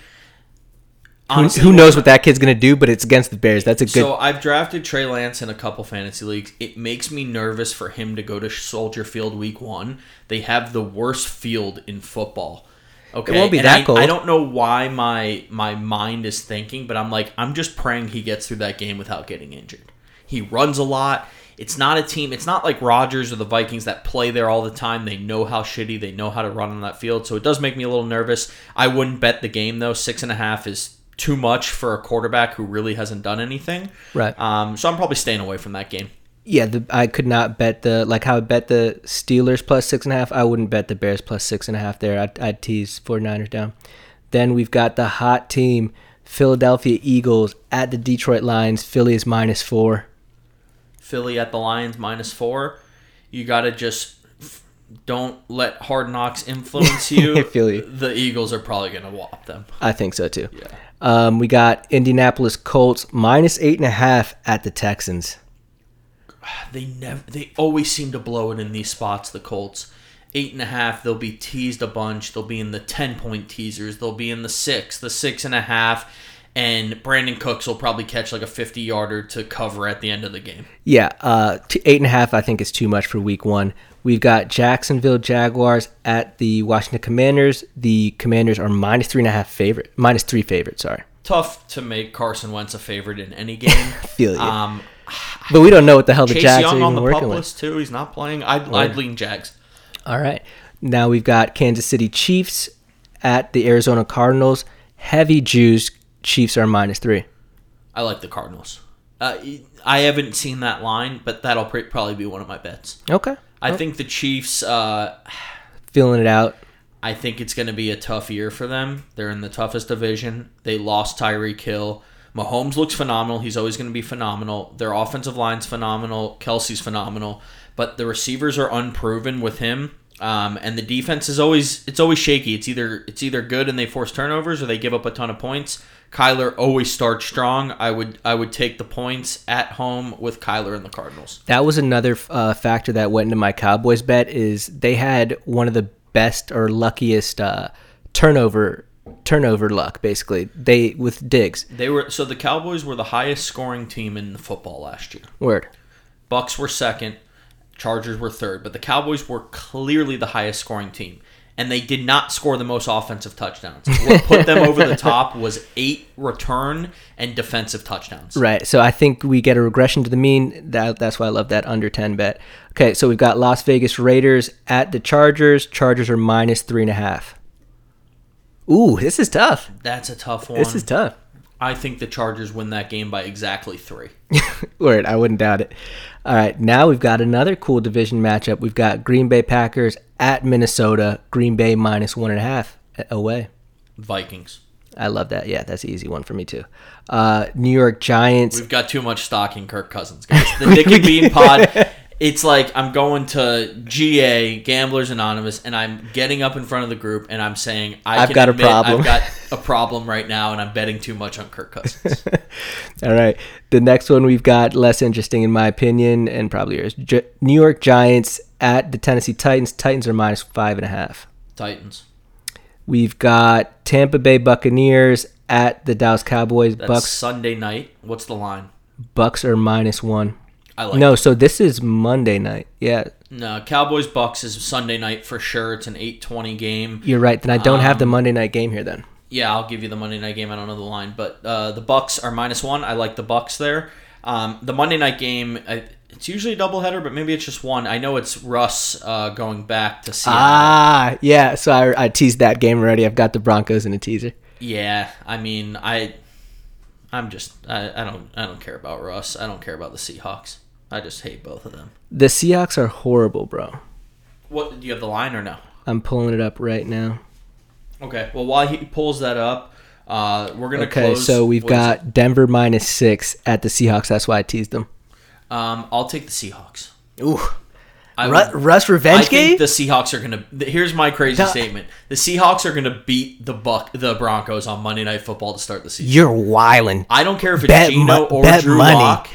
Who,
Honestly,
who knows what that kid's going to do, but it's against the Bears. That's a good.
So I've drafted Trey Lance in a couple fantasy leagues. It makes me nervous for him to go to Soldier Field Week One. They have the worst field in football. Okay, It
won't be
And
that
I,
cold.
I don't know why my my mind is thinking, but I'm like, I'm just praying he gets through that game without getting injured. He runs a lot. It's not a team. It's not like Rodgers or the Vikings that play there all the time. They know how shitty. They know how to run on that field. So it does make me a little nervous. I wouldn't bet the game though. Six and a half is too much for a quarterback who really hasn't done anything.
Right.
Um, so I'm probably staying away from that game.
yeah, the, I could not bet the like how I bet the Steelers plus six and a half. I wouldn't bet the Bears plus six and a half there. I'd, I'd tease 49ers down. Then we've got the hot team, Philadelphia Eagles at the Detroit Lions. Philly is minus four.
Philly at the Lions minus four. You got to just don't let Hard Knocks influence you.
I feel you.
The Eagles are probably going to whop them.
I think so too.
Yeah.
Um, we got Indianapolis Colts minus eight and a half at the Texans.
They never. They always seem to blow it in these spots. The Colts. Eight and a half. They'll be teased a bunch. They'll be in the ten point teasers. They'll be in the six, the six and a half, and Brandin Cooks will probably catch like a fifty yarder to cover at the end of the game.
Yeah, uh, t- eight and a half I think is too much for week one. We've got Jacksonville Jaguars at the Washington Commanders. The Commanders are minus three and a half favorite, minus three favorite. Sorry,
Tough to make Carson Wentz a favorite in any game.
feel you.
Um,
but we don't know what the hell the
Chase
Jags are
Young on the pup list too. He's not playing. I'd, I'd lean Jags.
All right, now we've got Kansas City Chiefs at the Arizona Cardinals. Heavy juice. Chiefs are minus three.
I like the Cardinals. Uh, I haven't seen that line, but that'll pr- probably be one of my bets.
Okay,
I think the Chiefs. Uh,
feeling it out.
I think it's going to be a tough year for them. They're in the toughest division. They lost Tyreek Hill. Mahomes looks phenomenal. He's always going to be phenomenal. Their offensive line's phenomenal. Kelce's phenomenal, but the receivers are unproven with him. Um, and the defense is always it's always shaky. It's either it's either good and they force turnovers or they give up a ton of points. Kyler always starts strong. I would I would take the points at home with Kyler and the Cardinals.
That was another uh, factor that went into my Cowboys bet is they had one of the best or luckiest uh, turnover turnover luck basically. They with Diggs.
They were so the Cowboys were the highest scoring team in football last year.
Word.
Bucks were second, Chargers were third, but the Cowboys were clearly the highest scoring team. And they did not score the most offensive touchdowns. What put them over the top was eight return and defensive touchdowns.
Right. So I think we get a regression to the mean. That that's why I love that under ten bet. Okay, so we've got Las Vegas Raiders at the Chargers. Chargers are minus three and a half. Ooh, this is tough.
That's a tough one.
This is tough.
I think the Chargers win that game by exactly three.
Word, I wouldn't doubt it. All right, now we've got another cool division matchup. We've got Green Bay Packers at Minnesota. Green Bay minus one and a half away.
Vikings.
I love that. Yeah, that's an easy one for me too. Uh, New York Giants.
We've got too much stock in Kirk Cousins, guys. The and Bean Pod. It's like I'm going to GA Gamblers Anonymous, and I'm getting up in front of the group, and I'm saying I
I've
can
got a problem.
I've got a problem right now, and I'm betting too much on Kirk Cousins.
All right. The next one we've got less interesting in my opinion, and probably yours. New York Giants at the Tennessee Titans. Titans are minus five and a half.
Titans.
We've got Tampa Bay Buccaneers at the Dallas Cowboys.
That's
Bucks
Sunday night. What's the line?
Bucks are minus one.
I like
No, so this is Monday night. Yeah,
No, Cowboys Bucks is Sunday night for sure. It's an 8:20 game.
you're right. Then I don't have
Um,
the Monday night game here. Then
Yeah, I'll give you the Monday night game. I don't know the line, but uh, the Bucks are minus one. I like the Bucks there. Um, the Monday night game, I, it's usually a doubleheader, but maybe it's just one. I know it's Russ uh, going back to Seattle.
ah, yeah. So I, I teased that game already. I've got the Broncos in a teaser.
Yeah, I mean, I, I'm just, I, I don't, I don't care about Russ. I don't care about the Seahawks. I just hate both of them.
The Seahawks are horrible, bro.
What do you have the line or no?
I'm pulling it up right now.
Okay. Well, while he pulls that up, uh, we're gonna
Okay,
close.
so we've
what
got Denver minus six at the Seahawks. That's why I teased them.
Um, I'll take the Seahawks.
Ooh,
I
Ru- Russ
I
revenge game.
think the Seahawks are gonna. th- Here's my crazy
The-
statement: the Seahawks are gonna beat the Buck, the Broncos on Monday Night Football to start the season.
You're wildin'.
I don't care if it's
Bet Geno
or Drew
money.
Lock.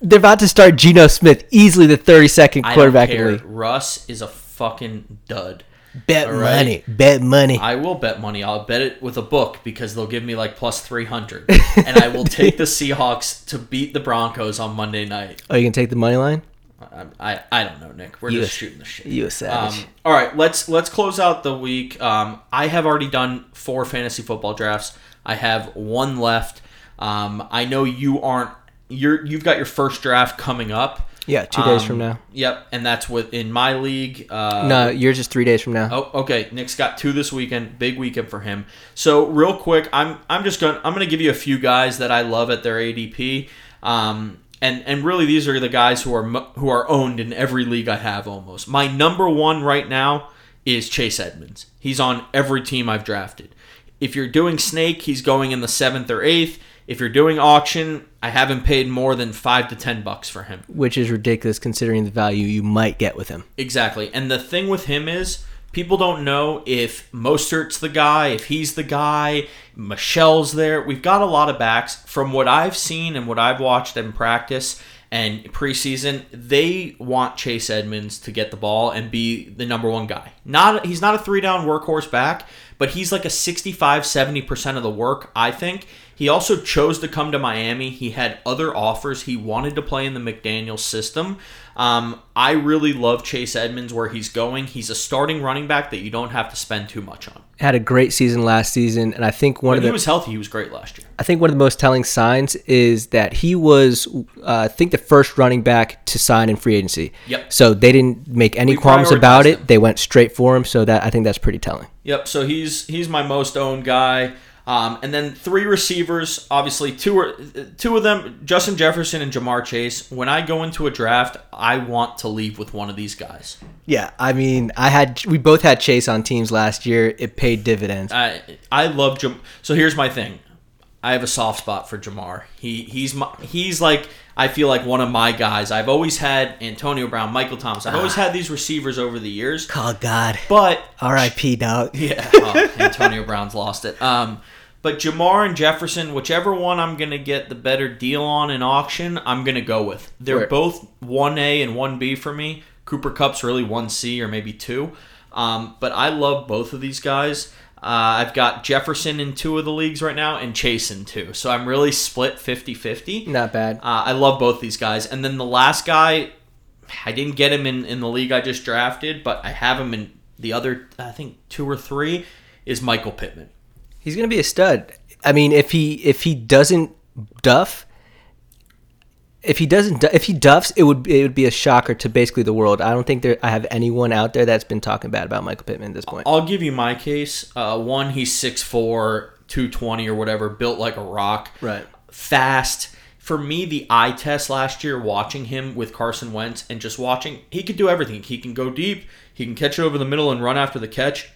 They're about to start Geno Smith, easily the 32nd quarterback
I don't
quarterback in the
care.
league.
Russ is a fucking dud.
Bet
All right.
money. Bet money.
I will bet money. I'll bet it with a book because they'll give me like plus three hundred, and I will take the Seahawks to beat the Broncos on Monday night.
oh, you can take the money line?
I, I, I don't know, Nick. We're
You
just
a-
shooting the shit.
You a savage.
Um, all right, let's let's close out the week. Um, I have already done four fantasy football drafts. I have one left. Um, I know you aren't. You're you've got your first draft coming up.
yeah, two days
Um,
from now.
Yep, and that's within my league. Uh,
No, yours is three days from now.
Oh, okay. Nick's got two this weekend. Big weekend for him. So real quick, I'm I'm just going to I'm going to give you a few guys that I love at their ADP. Um, and and really these are the guys who are who are owned in every league I have almost. My number one right now is Chase Edmonds. He's on every team I've drafted. If you're doing snake, he's going in the seventh or eighth. If you're doing auction, I haven't paid more than five to ten bucks for him.
Which is ridiculous considering the value you might get with him.
Exactly. And the thing with him is people don't know if Mostert's the guy, if he's the guy, Michel's there. We've got a lot of backs. From what I've seen and what I've watched in practice and preseason, they want Chase Edmonds to get the ball and be the number one guy. Not he's not a three down workhorse back, but he's like a 65 70% of the work, I think. He also chose to come to Miami. He had other offers. He wanted to play in the McDaniel system. Um, I really love Chase Edmonds where he's going. He's a starting running back that you don't have to spend too much on.
Had a great season last season, and I think one
When
of
he
the
was healthy, he was great last year.
I think one of the most telling signs is that he was, uh, I think, the first running back to sign in free agency.
Yep.
So they didn't make any
We
qualms about it.
him.
They went straight for him. So that I think that's pretty telling.
Yep. So he's he's my most owned guy. Um, and then three receivers, obviously two are two of them, Justin Jefferson and Ja'Marr Chase. When I go into a draft, I want to leave with one of these guys.
Yeah, I mean, I had we both had Chase on teams last year. It paid dividends.
I I love Jam. So here's my thing. I have a soft spot for Ja'Marr. He he's my, he's like I feel like one of my guys. I've always had Antonio Brown, Michael Thomas. I've always had these receivers over the years.
Oh God,
But
R.I.P. Dog.
yeah, oh, Antonio Brown's lost it. Um, but Ja'Marr and Jefferson, whichever one I'm gonna get the better deal on in auction, I'm gonna go with. They're both one A and one B for me. Cooper Kupp's really one C or maybe two. Um, but I love both of these guys. Uh, I've got Jefferson in two of the leagues right now and Chase in two. So I'm really split 50 50.
Not bad.
Uh, I love both these guys. And then the last guy, I didn't get him in, in the league I just drafted, but I have him in The other, I think, two or three is Michael Pittman.
He's gonna be a stud. I mean, if he if he doesn't duff, if he doesn't if he duffs, it would it would be a shocker to basically the world. I don't think there I have anyone out there that's been talking bad about Michael Pittman at this point.
I'll give you my case. Uh, one, he's 6'4", 220 or whatever, built like a rock.
Right.
Fast. For me, the eye test last year, watching him with Carson Wentz and just watching, he could do everything. He can go deep. He can catch it over the middle and run after the catch.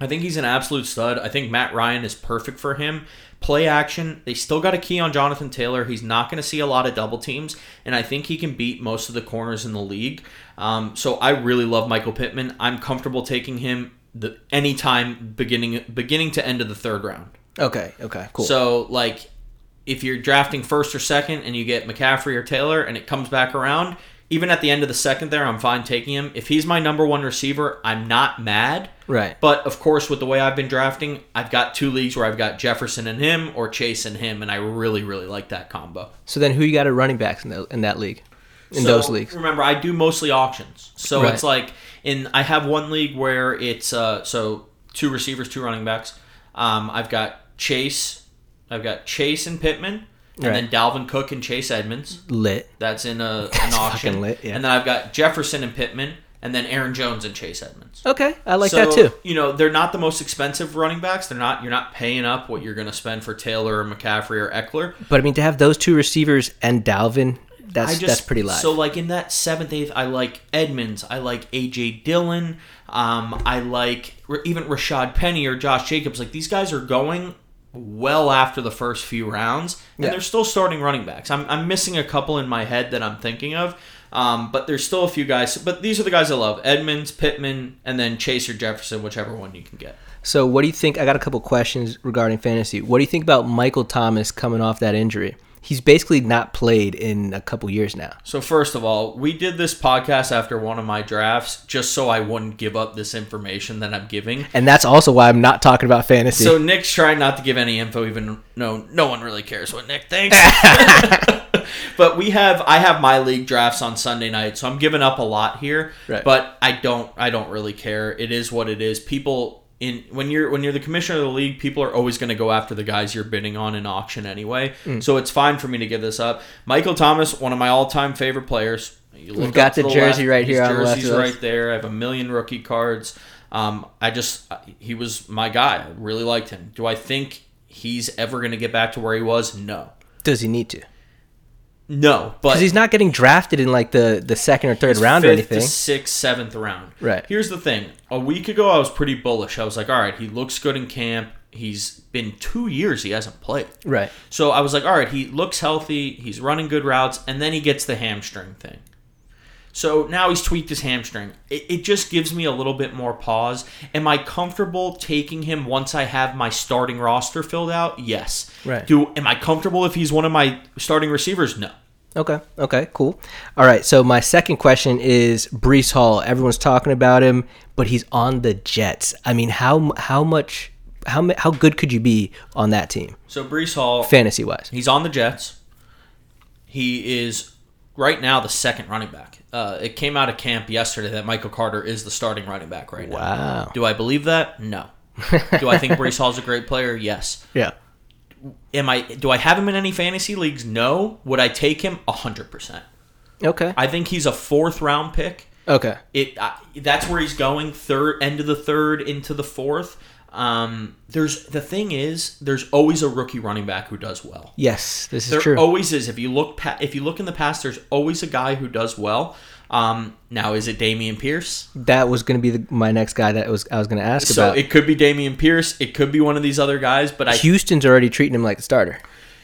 I think he's an absolute stud. I think Matt Ryan is perfect for him. Play action. They still got a key on Jonathan Taylor. He's not going to see a lot of double teams, and I think he can beat most of the corners in the league. Um, so I really love Michael Pittman. I'm comfortable taking him the anytime beginning beginning to end of the third round.
Okay. Okay. Cool.
So like if you're drafting first or second and you get McCaffrey or Taylor and it comes back around, even at the end of the second there, I'm fine taking him. If he's my number one receiver, I'm not mad.
right.
But of course, with the way I've been drafting, I've got two leagues where I've got Jefferson and him or Chase and him, and I really, really like that combo.
So then, who you got at running backs in, the, in that league? In
So,
those leagues.
Remember, I do mostly auctions, so
Right.
it's like in I have one league where it's uh so two receivers, two running backs. Um, I've got Chase, I've got Chase and Pittman, and
Right.
then Dalvin Cook and Chase Edmonds.
Lit.
That's in a, an auction,
lit, yeah.
and then I've got Jefferson and Pittman, and then Aaron Jones and Chase Edmonds.
Okay, I like
so,
that too.
You know, they're not the most expensive running backs. They're not. You're not paying up what you're going to spend for Taylor or McCaffrey or Ekeler.
But I mean, to have those two receivers and Dalvin, that's
just,
that's pretty live.
So like in that seventh, eighth, I like Edmonds. I like AJ Dillon. Um, I like even Rashad Penny or Josh Jacobs. Like these guys are going well after the first few rounds, and
Yeah.
they're still starting running backs. I'm, I'm missing a couple in my head that I'm thinking of. Um, but there's still a few guys. But these are the guys I love: Edmonds, Pittman, and then Chaser Jefferson, whichever one you can get.
So, what do you think? I got a couple questions regarding fantasy. What do you think about Michael Thomas coming off that injury? He's basically not played in a couple years now.
So first of all, we did this podcast after one of my drafts, just so I wouldn't give up this information that I'm giving.
And that's also why I'm not talking about fantasy.
So Nick's trying not to give any info, even no no one really cares what Nick thinks. but we have I have my league drafts on Sunday night, so I'm giving up a lot here.
Right.
But I don't I don't really care. It is what it is. People in when you're when you're the commissioner of the league, people are always going to go after the guys you're bidding on in auction anyway.
Mm.
So it's fine for me to give this up. Michael Thomas, one of my all-time favorite players. You look
got
to
the jersey right
his
here on the left
jersey's
of
right there. I have a million rookie cards. Um, I just he was my guy. I really liked him. Do I think he's ever going to get back to where he was? No,
Does he need to?
No. But
Because he's not getting drafted in like the, the second or third round or anything.
sixth, seventh round.
Right.
Here's the thing. A week ago, I was pretty bullish. I was like, all right, he looks good in camp. He's been two years he hasn't played.
Right.
So I was like, all right, he looks healthy. He's running good routes, and then he gets the hamstring thing. So now he's tweaked his hamstring. It, it just gives me a little bit more pause. Am I comfortable taking him once I have my starting roster filled out? Yes.
Right.
Do am I comfortable if he's one of my starting receivers? No.
Okay. Okay. Cool. All right. So my second question is Breece Hall. Everyone's talking about him, but he's on the Jets. I mean, how how much how how good could you be on that team,
So Breece Hall,
fantasy wise?
He's on the Jets. He is right now the second running back. Uh, it came out of camp yesterday that Michael Carter is the starting running back right now.
Wow.
Do I believe that? No. do I think Breece Hall's a great player? Yes.
Yeah.
Am I? Do I have him in any fantasy leagues? No. Would I take him? hundred percent.
Okay.
I think he's a fourth round pick.
Okay.
It I, that's where he's going. Third end of the third into the fourth. Um, there's the thing is there's always a rookie running back who does well.
Yes, this is
There
true.
always is. If you look, pa- if you look in the past, there's always a guy who does well. Um, now is it Dameon Pierce?
that was going to be the, my next guy that was I was going to ask
So
about.
it could be Dameon Pierce. It could be one of these other guys. But I,
Houston's already treating him like a starter.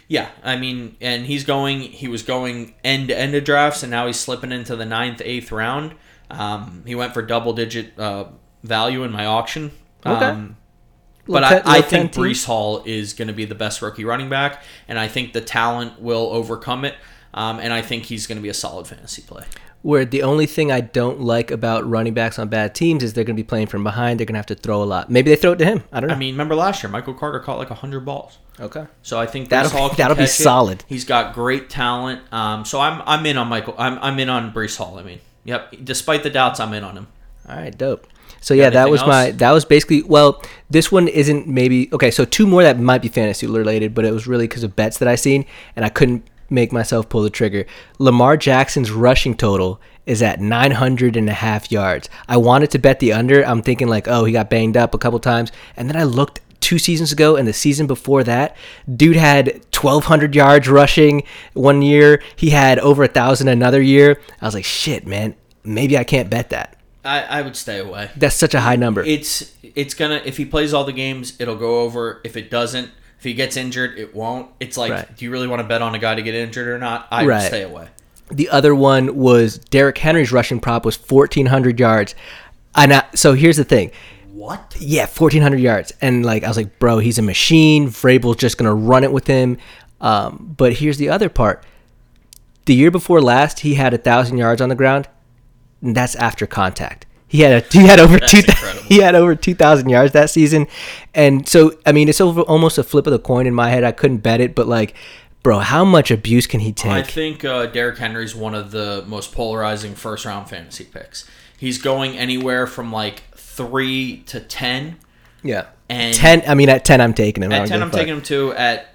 yeah, I mean, and he's going. He was going end to end of drafts, and now he's slipping into the ninth, eighth round. Um, he went for double digit uh, value in my auction.
Okay.
Um, but I, I think Breece Hall is going to be the best rookie running back, and I think the talent will overcome it. Um, and I think he's going to be a solid fantasy play.
Where the only thing I don't like about running backs on bad teams is they're going to be playing from behind. They're going to have to throw a lot. Maybe they throw it to him. I don't know.
I mean, remember last year, Michael Carter caught like 100 balls.
okay.
So I think
That'll Breece
can
that'll be
it.
solid.
He's got great talent. Um, so I'm I'm in on Michael. I'm I'm in on Breece Hall. I mean, yep. Despite the doubts, I'm in on him.
All right, dope. So yeah, that was my that was basically well. This one isn't maybe okay. So two more that might be fantasy related, but it was really because of bets that I seen, and I couldn't make myself pull the trigger. Lamar Jackson's rushing total is at 900 and a half yards. I wanted to bet the under. I'm thinking like, oh, he got banged up a couple times, and then I looked two seasons ago and the season before that dude had 1200 yards rushing one year he had over a thousand another year i was like shit man maybe i can't bet that
I, I would stay away.
that's such a high number
It's it's gonna if he plays all the games, it'll go over. If it doesn't, if he gets injured, it won't. It's like,
Right.
do you really want to bet on a guy to get injured or not? I
Right.
would stay away.
The other one was Derrick Henry's rushing prop was 1,400 yards. And I, so here's the thing.
What?
Yeah, 1,400 yards. And like, I was like, bro, he's a machine. Vrabel's just going to run it with him. Um, but here's the other part. The year before last, he had a 1,000 yards on the ground. And that's after contact. He had a, he had over
That's
two
incredible.
he had over 2,000 yards that season. And so, I mean, it's over, almost a flip of the coin in my head. I couldn't bet it, but like, bro, how much abuse can he take?
I think uh, Derrick Henry's one of the most polarizing first round fantasy picks. He's going anywhere from like three to ten.
Yeah.
And
10 I mean at 10 I'm taking him.
At ten, I'm taking him too. At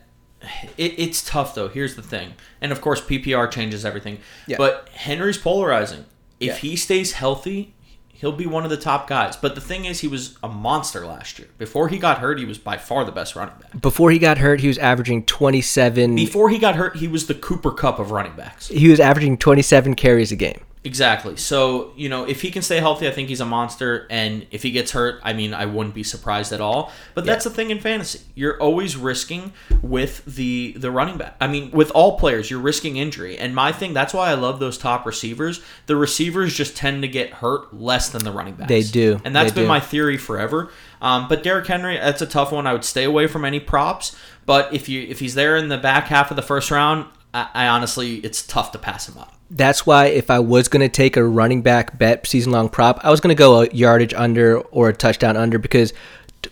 it, it's tough though. Here's the thing, and of course PPR changes everything.
Yeah.
But Henry's polarizing. If
Yeah.
he stays healthy, he'll be one of the top guys. But the thing is, he was a monster last year. Before he got hurt, he was by far the best running back.
Before he got hurt, he was averaging 27
Before he got hurt, he was the Cooper Kupp of running backs.
he was averaging 27 carries a game.
Exactly. So, you know, if he can stay healthy, I think he's a monster. And if he gets hurt, I mean, I wouldn't be surprised at all. But that's the thing in fantasy. You're always risking with the the running back. I mean, with all players, you're risking injury. And my thing, that's why I love those top receivers. The receivers just tend to get hurt less than the running backs.
They do.
And that's
They
been
do.
my theory forever. Um, but Derrick Henry, that's a tough one. I would stay away from any props. But if you if he's there in the back half of the first round, I, I honestly, it's tough to pass him up.
That's why if I was going to take a running back bet season long prop, I was going to go a yardage under or a touchdown under because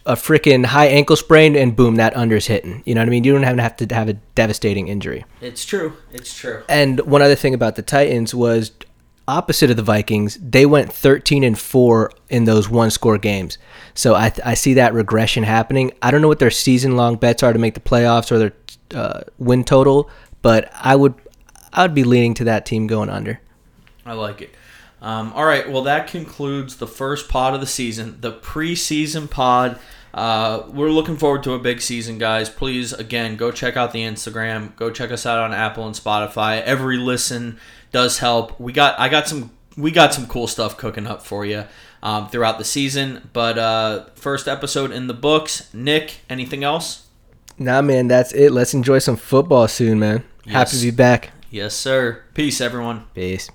a freaking high ankle sprain and boom, that under's hitting. You know what I mean? You don't have to have to have a devastating injury.
It's true. It's true.
And one other thing about the Titans was opposite of the Vikings, they went 13 and 4 in those one score games. So I, I see that regression happening. I don't know what their season long bets are to make the playoffs or their uh, win total, but I would I would be leaning to that team going under.
I like it. Um, all right. Well, that concludes the first pod of the season, the preseason pod. Uh, we're looking forward to a big season, guys. Please, again, go check out the Instagram. Go check us out on Apple and Spotify. Every listen does help. We got, I got some, we got some cool stuff cooking up for you um, throughout the season. But uh, first episode in the books. Nick, anything else?
Nah, man, that's it. Let's enjoy some football soon, man. Happy to be back.
Yes, sir. Peace, everyone.
Peace.